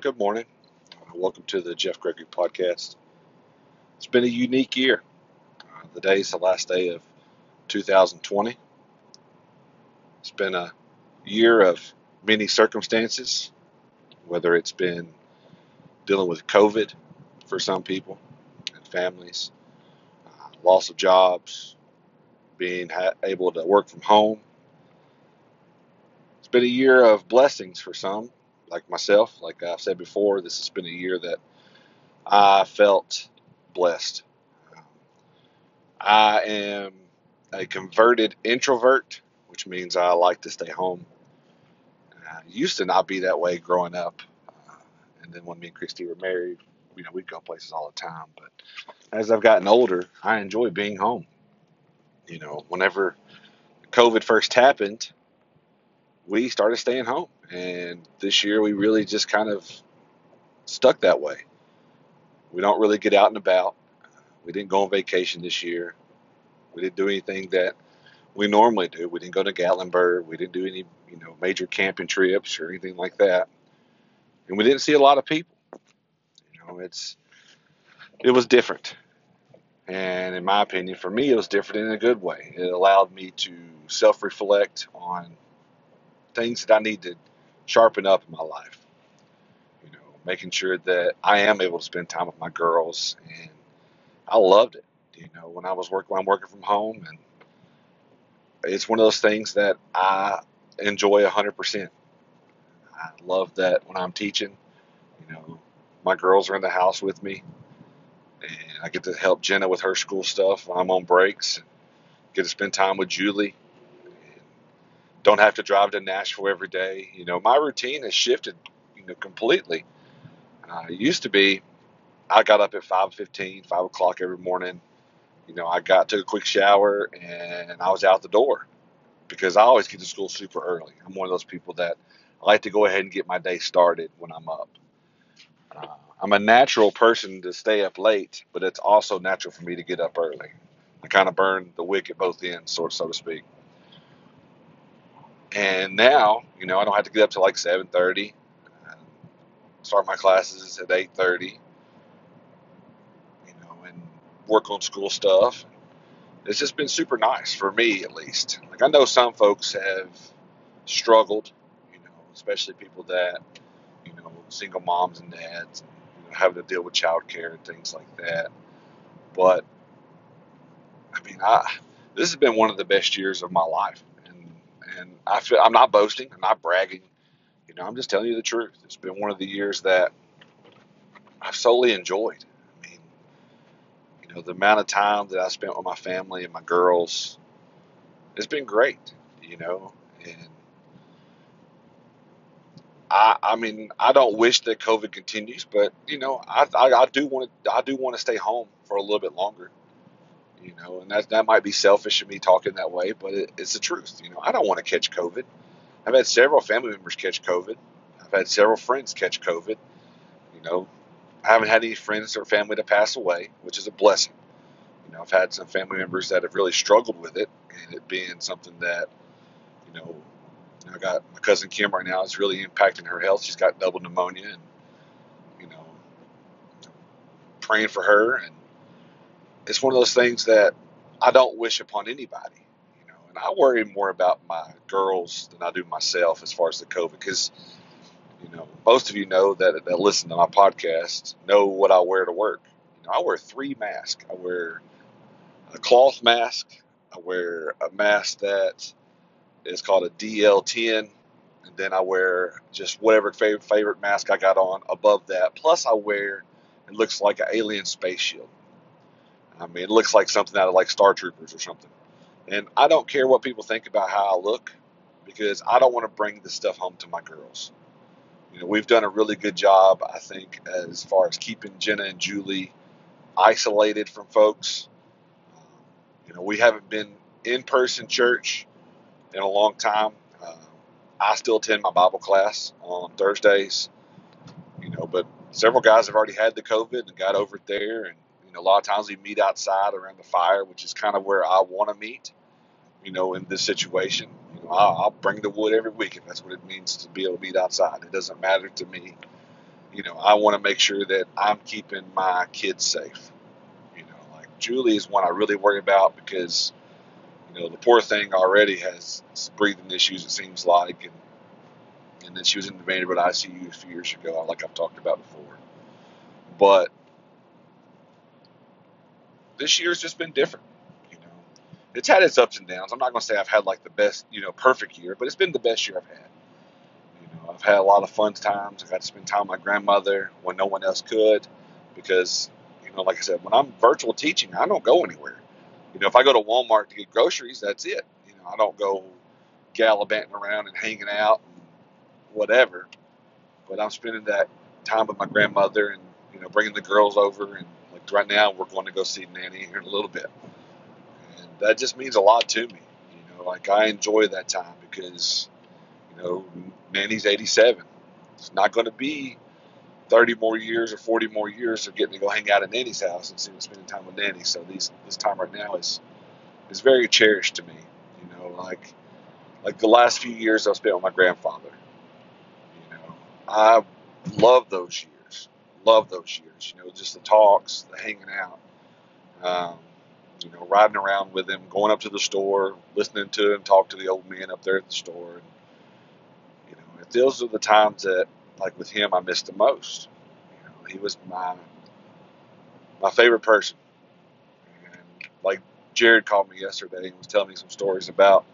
Good morning. Uh, welcome to the Jeff Gregory podcast. It's been a unique year. Uh, the day is the last day of 2020. It's been a year of many circumstances, whether it's been dealing with COVID for some people and families, uh, loss of jobs, being ha- able to work from home. It's been a year of blessings for some, like myself. Like I've said before, this has been a year that I felt blessed. I am a converted introvert, which means I like to stay home. I used to not be that way growing up. Uh, and then when me and Christy were married, you know, we'd go places all the time. But as I've gotten older, I enjoy being home. You know, whenever COVID first happened, we started staying home. And this year we really just kind of stuck that way. We don't really get out and about. We didn't go on vacation this year. We didn't do anything that we normally do. We didn't go to Gatlinburg. We didn't do any, you know, major camping trips or anything like that. And we didn't see a lot of people. You know, it's it was different. And in my opinion, for me, it was different in a good way. It allowed me to self-reflect on things that I need to sharpen up in my life. You know, making sure that I am able to spend time with my girls, and I loved it. You know, when I was working, when I'm working from home, and it's one of those things that I enjoy 100%. I love that when I'm teaching, you know, my girls are in the house with me, and I get to help Jenna with her school stuff when I'm on breaks. Get to spend time with Julie. Don't have to drive to Nashville every day. You know, my routine has shifted, you know, completely. Uh, it used to be I got up at 5:15, 5 o'clock every morning. You know, I got took a quick shower and I was out the door because I always get to school super early. I'm one of those people that I like to go ahead and get my day started when I'm up. Uh, I'm a natural person to stay up late, but it's also natural for me to get up early. I kind of burn the wick at both ends, so so to speak. And now, you know, I don't have to get up till like 7:30. Start my classes at 8:30. You know, and work on school stuff. It's just been super nice for me, at least. Like I know some folks have struggled, you know, especially people that, you know, single moms and dads, and, you know, having to deal with childcare and things like that. But I mean, I this has been one of the best years of my life, and I feel I'm not boasting, I'm not bragging. You know, I'm just telling you the truth. It's been one of the years that I've solely enjoyed. I mean, you know, the amount of time that I spent with my family and my girls, it's been great. You know, and I, I mean, I don't wish that COVID continues, but you know, I, I, I do want to, I do want to stay home for a little bit longer. You know, and that that might be selfish of me talking that way, but it, it's the truth. You know, I don't want to catch COVID. I've had several family members catch COVID. I've had several friends catch COVID. You know, I haven't had any friends or family to pass away, which is a blessing. You know, I've had some family members that have really struggled with it, and it being something that, you know, I got my cousin Kim right now is really impacting her health. She's got double pneumonia, and you know, praying for her. And it's one of those things that I don't wish upon anybody. You know, and I worry more about my girls than I do myself as far as the COVID, because you know, most of you know that that listen to my podcast know what I wear to work. You know, I wear three masks. I wear a cloth mask. I wear a mask that is called a DL10, and then I wear just whatever favorite favorite mask I got on above that. Plus, I wear it looks like an alien space shield. I mean, it looks like something out of like Star Troopers or something. And I don't care what people think about how I look because I don't want to bring this stuff home to my girls. You know, we've done a really good job, I think, as far as keeping Jenna and Julie isolated from folks. You know, we haven't been in person church in a long time. Uh, I still attend my Bible class on Thursdays, you know, but several guys have already had the COVID and got over it there. And, a lot of times we meet outside around the fire, which is kind of where I want to meet, you know, in this situation. You know, I'll, I'll bring the wood every week if that's what it means to be able to meet outside. It doesn't matter to me you know, I want to make sure that I'm keeping my kids safe. You know, like Julie is one I really worry about because, you know, the poor thing already has breathing issues, it seems like. And, and then she was in the Vanderbilt ICU a few years ago, like I've talked about before. But this year's just been different. You know, it's had its ups and downs. I'm not to say I've had like the best, you know, perfect year, but it's been the best year I've had. You know, I've had a lot of fun times. I got to spend time with my grandmother when no one else could, because you know, like I said, when I'm virtual teaching, I don't go anywhere. You know, if I go to Walmart to get groceries, that's it. You know, I don't go gallivanting around and hanging out and whatever. But I'm spending that time with my grandmother and you know, bringing the girls over and right now we're going to go see Nanny here in a little bit, and that just means a lot to me. You know, like I enjoy that time because you know, Nanny's 87. It's not going to be 30 more years or 40 more years of getting to go hang out at Nanny's house and spending time with Nanny. So these this time right now is is very cherished to me. You know, like like the last few years I've spent with my grandfather. You know, I love those years. Love those years. You know, just the talks, the hanging out. Um, you know, riding around with him, going up to the store, listening to him talk to the old man up there at the store. And, you know, those are the times that, like with him, I missed the most. You know, he was my my favorite person. And like Jared called me yesterday and was telling me some stories about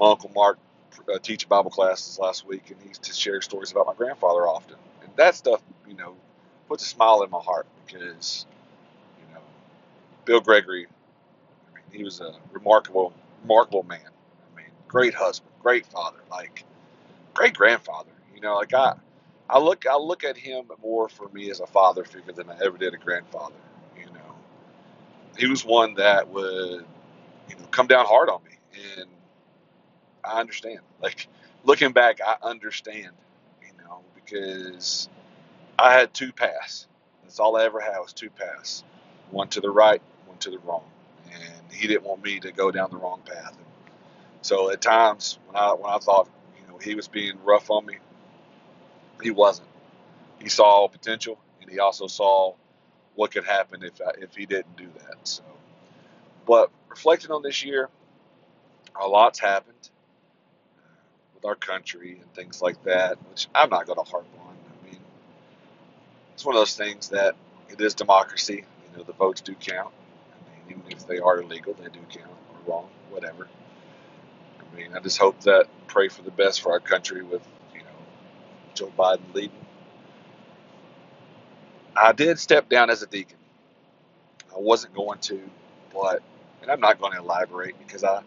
my uncle Mark uh, teaching Bible classes last week, and he used to share stories about my grandfather often. And that stuff, you know, puts a smile in my heart because, you know, Bill Gregory, I mean, he was a remarkable, remarkable man. I mean, great husband, great father. Like, great grandfather. You know, like I, I look, I look at him more for me as a father figure than I ever did a grandfather. You know, he was one that would, you know, come down hard on me, and I understand. Like looking back, I understand. You know, because I had two paths. That's all I ever had was two paths, one to the right, one to the wrong, and he didn't want me to go down the wrong path. So at times when I when I thought you know he was being rough on me. He wasn't. He saw potential, and he also saw what could happen if I, if he didn't do that. So, but reflecting on this year, a lot's happened uh, with our country and things like that, which I'm not going to harp on. It's one of those things that it is democracy. You know, the votes do count. I mean, even if they are illegal, they do count or wrong, whatever. I mean, I just hope that pray for the best for our country with you know Joe Biden leading. I did step down as a deacon. I wasn't going to, but and I'm not going to elaborate because I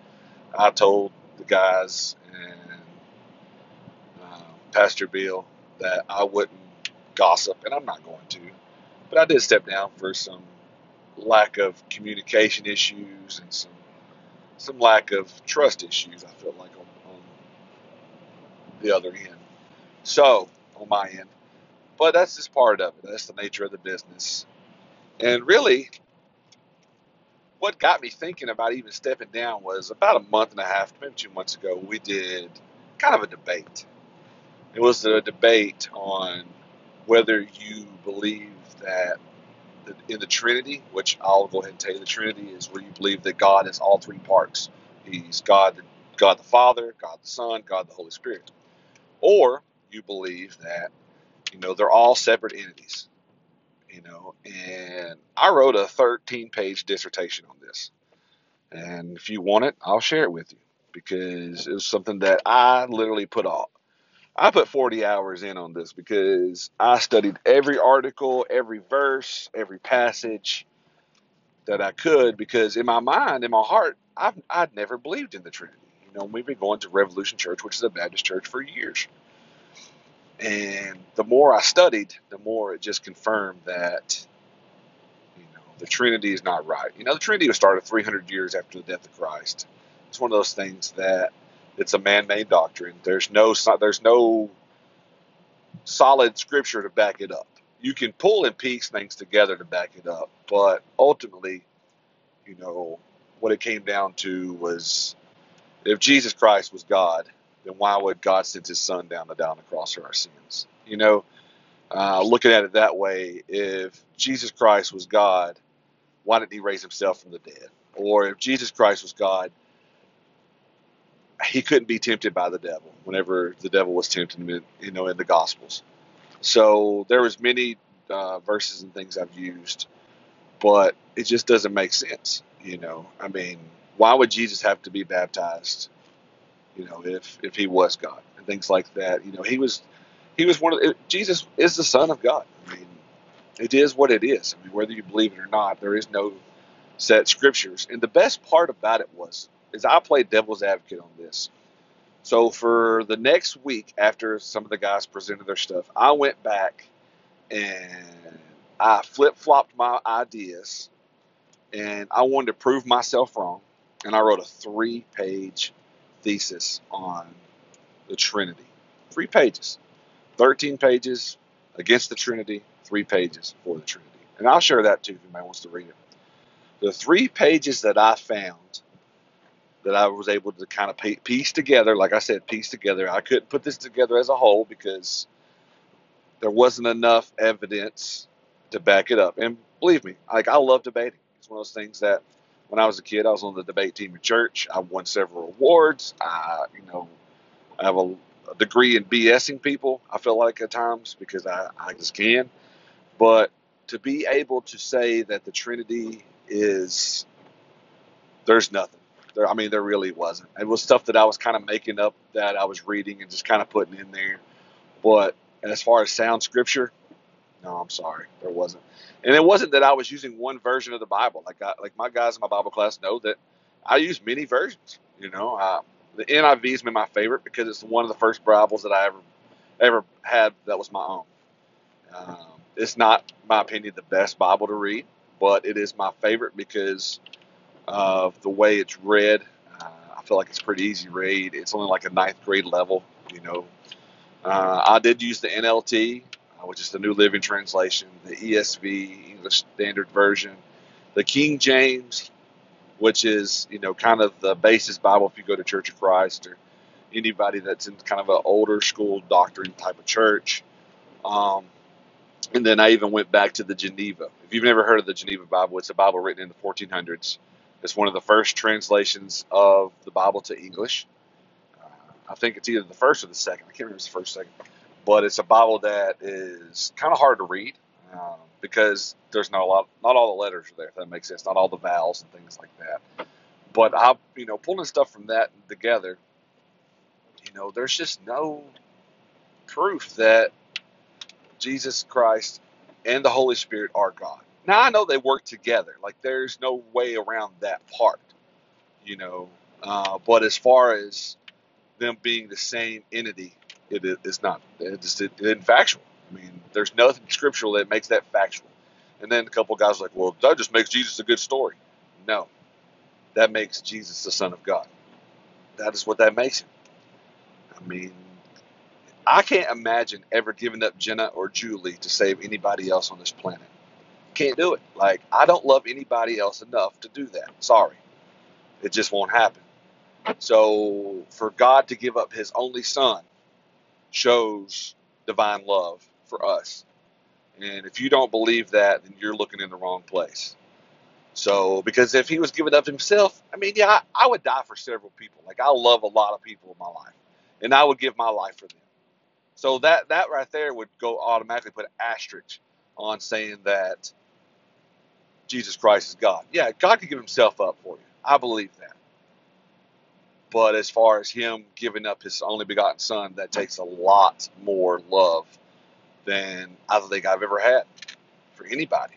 I told the guys and uh, Pastor Bill that I wouldn't gossip, and I'm not going to. But I did step down for some lack of communication issues and some some lack of trust issues. I feel like on, on the other end. So on my end, but that's just part of it. That's the nature of the business. And really, what got me thinking about even stepping down was about a month and a half, maybe two months ago, we did kind of a debate. It was a debate on whether you believe that in the Trinity, which I'll go ahead and tell you, the Trinity is where you believe that God is all three parts. He's God, God the Father, God the Son, God the Holy Spirit. Or you believe that, you know, they're all separate entities. You know, and I wrote a 13 page dissertation on this. And if you want it, I'll share it with you because it was something that I literally put off I put 40 hours in on this because I studied every article, every verse, every passage that I could because in my mind, in my heart, I've, I'd never believed in the Trinity. You know, we've been going to Revolution Church, which is a Baptist church, for years. And the more I studied, the more it just confirmed that, you know, the Trinity is not right. You know, the Trinity was started 300 years after the death of Christ. It's one of those things that it's a man-made doctrine. There's no there's no solid scripture to back it up. You can pull and piece things together to back it up, but ultimately, you know, what it came down to was if Jesus Christ was God, then why would God send his son down to down the cross for our sins? You know, Uh, looking at it that way, if Jesus Christ was God, why didn't he raise himself from the dead? Or if Jesus Christ was God, he couldn't be tempted by the devil whenever the devil was tempting him, in, you know, in the Gospels. So there was many uh, verses and things I've used, but it just doesn't make sense. You know, I mean, why would Jesus have to be baptized? You know, if if he was God and things like that. You know, he was he was one of the, Jesus is the Son of God. I mean, it is what it is. I mean, whether you believe it or not, there is no set scriptures. And the best part about it was is I played devil's advocate on this. So for the next week after some of the guys presented their stuff, I went back and I flip flopped my ideas and I wanted to prove myself wrong. And I wrote a three page thesis on the Trinity. Three pages. 13 pages against the Trinity, three pages for the Trinity. And I'll share that too if anybody wants to read it. The three pages that I found that I was able to kind of piece together, like I said, piece together. I couldn't put this together as a whole because there wasn't enough evidence to back it up. And believe me, like I love debating. It's one of those things that when I was a kid, I was on the debate team at church. I won several awards. I, you know, I have a, a degree in BSing people. I feel like at times because I, I just can. But to be able to say that the Trinity is there's nothing. There, I mean, there really wasn't. It was stuff that I was kind of making up that I was reading and just kind of putting in there. But as far as sound scripture, no, I'm sorry, there wasn't. And it wasn't that I was using one version of the Bible. Like I, like my guys in my Bible class know that I use many versions. You know, uh, the NIV has been my favorite because it's one of the first Bibles that I ever ever had that was my own. Um, it's not, my opinion, the best Bible to read, but it is my favorite because of the way it's read. Uh, I feel like it's pretty easy read. It's only like a ninth grade level, you know. Uh, I did use the NLT, uh, which is the New Living Translation, the ESV, English Standard Version, the King James, which is, you know, kind of the basis Bible if you go to Church of Christ or anybody that's in kind of an older school doctrine type of church. Um, and then I even went back to the Geneva. If you've never heard of the Geneva Bible, it's a Bible written in the 1400s. It's one of the first translations of the Bible to English. Uh, I think it's either the first or the second. I can't remember the first, second. But it's a Bible that is kind of hard to read um, because there's not a lot, not all the letters are there. If that makes sense, not all the vowels and things like that. But I, you know, pulling stuff from that together, you know, there's just no proof that Jesus Christ and the Holy Spirit are God. Now I know they work together. Like there's no way around that part, you know. Uh, but as far as them being the same entity, it is not. It's it, it factual. I mean, there's nothing scriptural that makes that factual. And then a couple guys are like, well, that just makes Jesus a good story. No, that makes Jesus the Son of God. That is what that makes him. I mean, I can't imagine ever giving up Jenna or Julie to save anybody else on this planet. Can't do it. Like, I don't love anybody else enough to do that. Sorry. It just won't happen. So, for God to give up his only son shows divine love for us. And if you don't believe that, then you're looking in the wrong place. So, because if he was giving up himself, I mean, yeah, I, I would die for several people. Like, I love a lot of people in my life, and I would give my life for them. So that that right there would go automatically put an asterisk on saying that Jesus Christ is God. Yeah, God could give himself up for you. I believe that. But as far as him giving up his only begotten son, that takes a lot more love than I think I've ever had for anybody.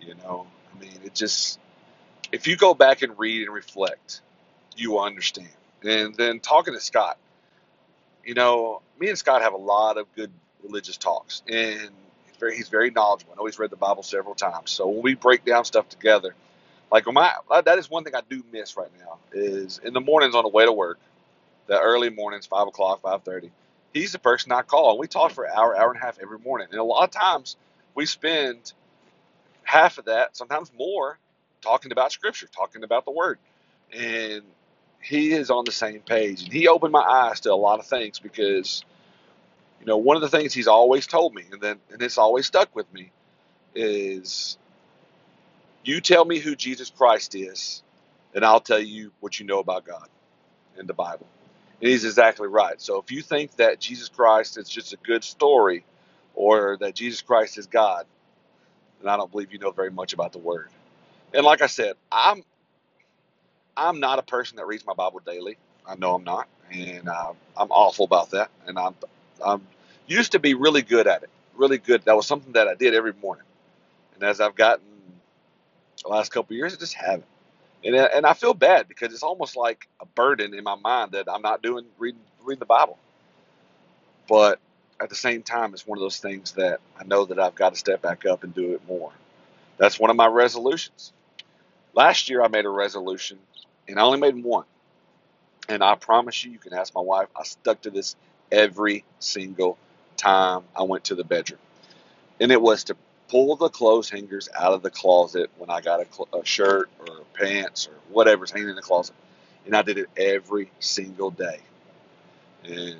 You know, I mean, it just, if you go back and read and reflect, you will understand. And then talking to Scott, you know, me and Scott have a lot of good religious talks, and very, he's very knowledgeable. I know he's read the Bible several times. So when we break down stuff together, like my that is one thing I do miss right now is in the mornings on the way to work, the early mornings, five o'clock, five thirty. He's the person I call, and we talk for an hour, hour and a half every morning. And a lot of times we spend half of that, sometimes more, talking about Scripture, talking about the Word, and he is on the same page. And he opened my eyes to a lot of things because, You know, one of the things he's always told me, and then and it's always stuck with me, is you tell me who Jesus Christ is, and I'll tell you what you know about God in the Bible. And he's exactly right. So if you think that Jesus Christ is just a good story or that Jesus Christ is God, then I don't believe you know very much about the Word. And like I said, I'm I'm not a person that reads my Bible daily. I know I'm not, and uh, I'm awful about that. And I'm I'm used to be really good at it, really good. That was something that I did every morning. And as I've gotten the last couple years, I just haven't. And uh, and I feel bad because it's almost like a burden in my mind that I'm not doing reading reading the Bible. But at the same time, it's one of those things that I know that I've got to step back up and do it more. That's one of my resolutions. Last year, I made a resolution, and I only made one. And I promise you, you can ask my wife, I stuck to this every single time I went to the bedroom. And it was to pull the clothes hangers out of the closet when I got a, cl- a shirt or pants or whatever's hanging in the closet. And I did it every single day. And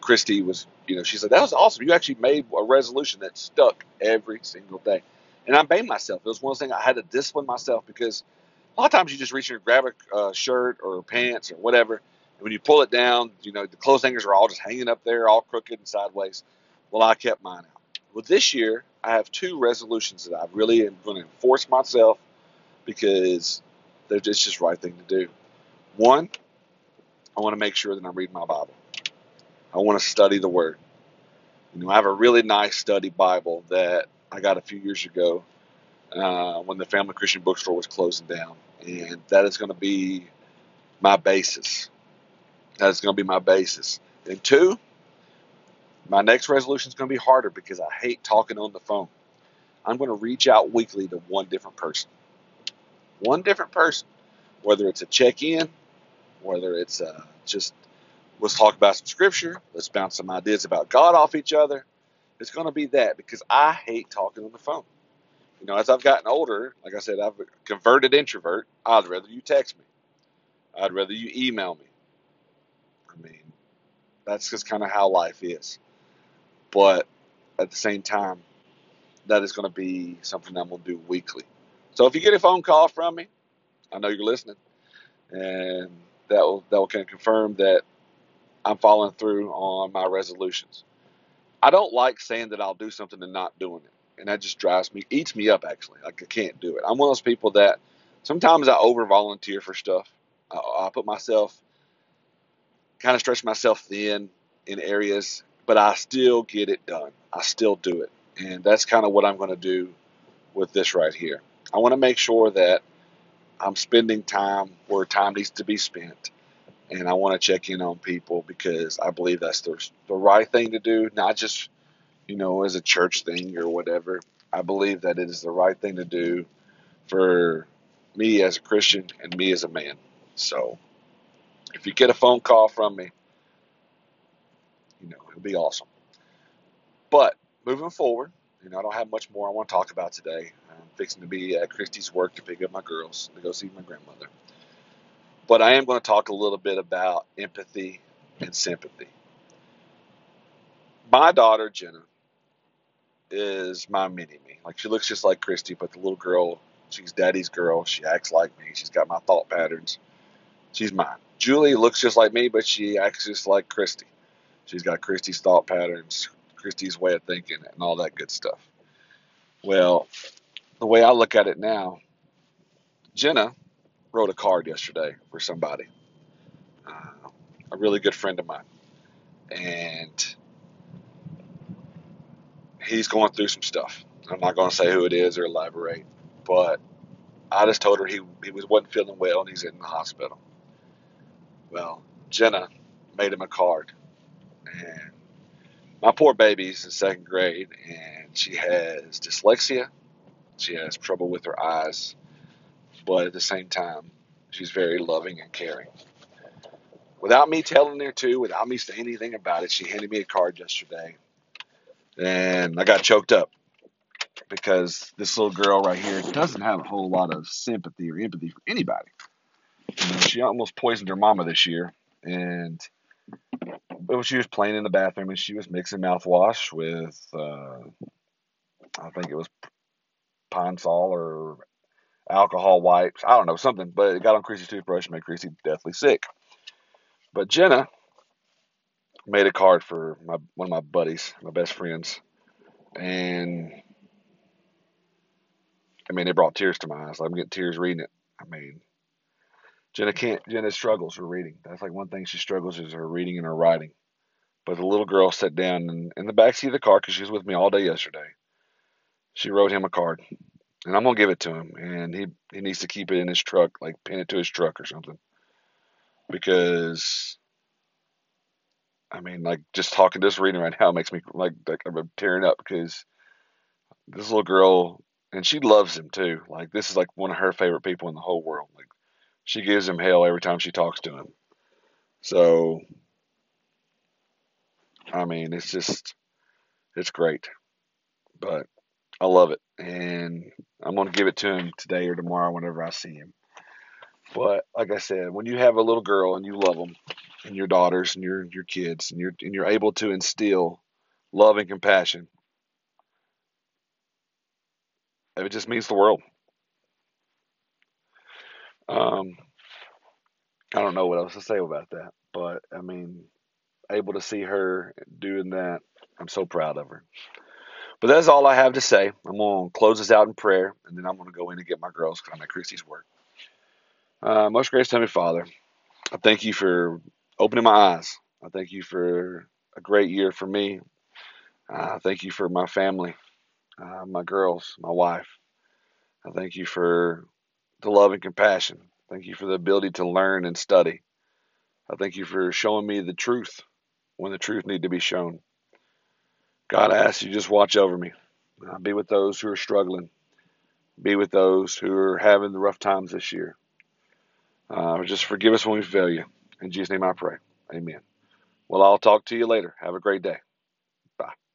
Christy was, you know, she said, that was awesome. You actually made a resolution that stuck every single day. And I made myself. It was one thing I had to discipline myself because a lot of times you just reach in and grab a uh, shirt or pants or whatever. When you pull it down, you know, the clothes hangers are all just hanging up there, all crooked and sideways. Well, I kept mine out. Well, this year, I have two resolutions that I really am going to enforce myself because they're just just right thing to do. One, I want to make sure that I'm reading my Bible. I want to study the Word. You know, I have a really nice study Bible that I got a few years ago uh, when the Family Christian Bookstore was closing down, and that is going to be my basis. That is going to be my basis. And two, my next resolution is going to be harder because I hate talking on the phone. I'm going to reach out weekly to one different person. One different person, whether it's a check in, whether it's uh, just let's talk about some scripture, let's bounce some ideas about God off each other. It's going to be that because I hate talking on the phone. You know, as I've gotten older, like I said, I've converted introvert. I'd rather you text me. I'd rather you email me. I mean, that's just kind of how life is. But at the same time, that is going to be something I'm going to do weekly. So if you get a phone call from me, I know you're listening, and that will that will kind of confirm that I'm following through on my resolutions. I don't like saying that I'll do something and not doing it, and that just drives me, eats me up actually. Like I can't do it. I'm one of those people that sometimes I over volunteer for stuff. I, I put myself, kind of stretch myself thin in areas, but I still get it done. I still do it, and that's kind of what I'm going to do with this right here. I want to make sure that I'm spending time where time needs to be spent. And I want to check in on people because I believe that's the, the right thing to do, not just, you know, as a church thing or whatever. I believe that it is the right thing to do for me as a Christian and me as a man. So if you get a phone call from me, you know, it'll be awesome. But moving forward, you know, I don't have much more I want to talk about today. I'm fixing to be at Christy's work to pick up my girls to go see my grandmother. But I am going to talk a little bit about empathy and sympathy. My daughter, Jenna, is my mini me. Like, she looks just like Christy, but the little girl, she's daddy's girl. She acts like me. She's got my thought patterns. She's mine. Julie looks just like me, but she acts just like Christy. She's got Christy's thought patterns, Christy's way of thinking, and all that good stuff. Well, the way I look at it now, Jenna wrote a card yesterday for somebody, uh, a really good friend of mine, and he's going through some stuff. I'm not going to say who it is or elaborate, but I just told her he he was wasn't feeling well and he's in the hospital. Well, Jenna made him a card, and my poor baby's in second grade, and she has dyslexia. She has trouble with her eyes, but at the same time, she's very loving and caring. Without me telling her to, without me saying anything about it, she handed me a card yesterday, and I got choked up because this little girl right here doesn't have a whole lot of sympathy or empathy for anybody. She almost poisoned her mama this year, and she was playing in the bathroom and she was mixing mouthwash with, uh, I think it was Pine-Sol or alcohol wipes. I don't know, something. But it got on Chrissy's toothbrush and made Chrissy deathly sick. But Jenna made a card for my one of my buddies, my best friends. And I mean, it brought tears to my eyes. I'm getting tears reading it. I mean, Jenna can't. Jenna struggles with reading. That's like one thing she struggles is her reading and her writing. But the little girl sat down in, in the back seat of the car because she was with me all day yesterday. She wrote him a card, and I'm gonna give it to him. And he he needs to keep it in his truck, like pin it to his truck or something, because I mean, like just talking, just reading right now makes me like like I'm tearing up because this little girl, and she loves him too. Like this is like one of her favorite people in the whole world. Like she gives him hell every time she talks to him. So, I mean, it's just it's great, but I love it, and I'm gonna give it to him today or tomorrow whenever I see him. But like I said, when you have a little girl and you love them, and your daughters and your your kids, and you're and you're able to instill love and compassion, it just means the world. Um, I don't know what else to say about that, but I mean, able to see her doing that, I'm so proud of her. But that's all I have to say. I'm going to close this out in prayer, and then I'm going to go in and get my girls because I'm at Christy's work. Uh, most gracious Heavenly Father, I thank you for opening my eyes. I thank you for a great year for me. Uh, thank you for my family, uh, my girls, my wife. I thank you for the love and compassion. Thank you for the ability to learn and study. I thank you for showing me the truth when the truth need to be shown. God, I ask you just watch over me. Uh, be with those who are struggling. Be with those who are having the rough times this year. Uh, just forgive us when we fail you. In Jesus' name I pray. Amen. Well, I'll talk to you later. Have a great day.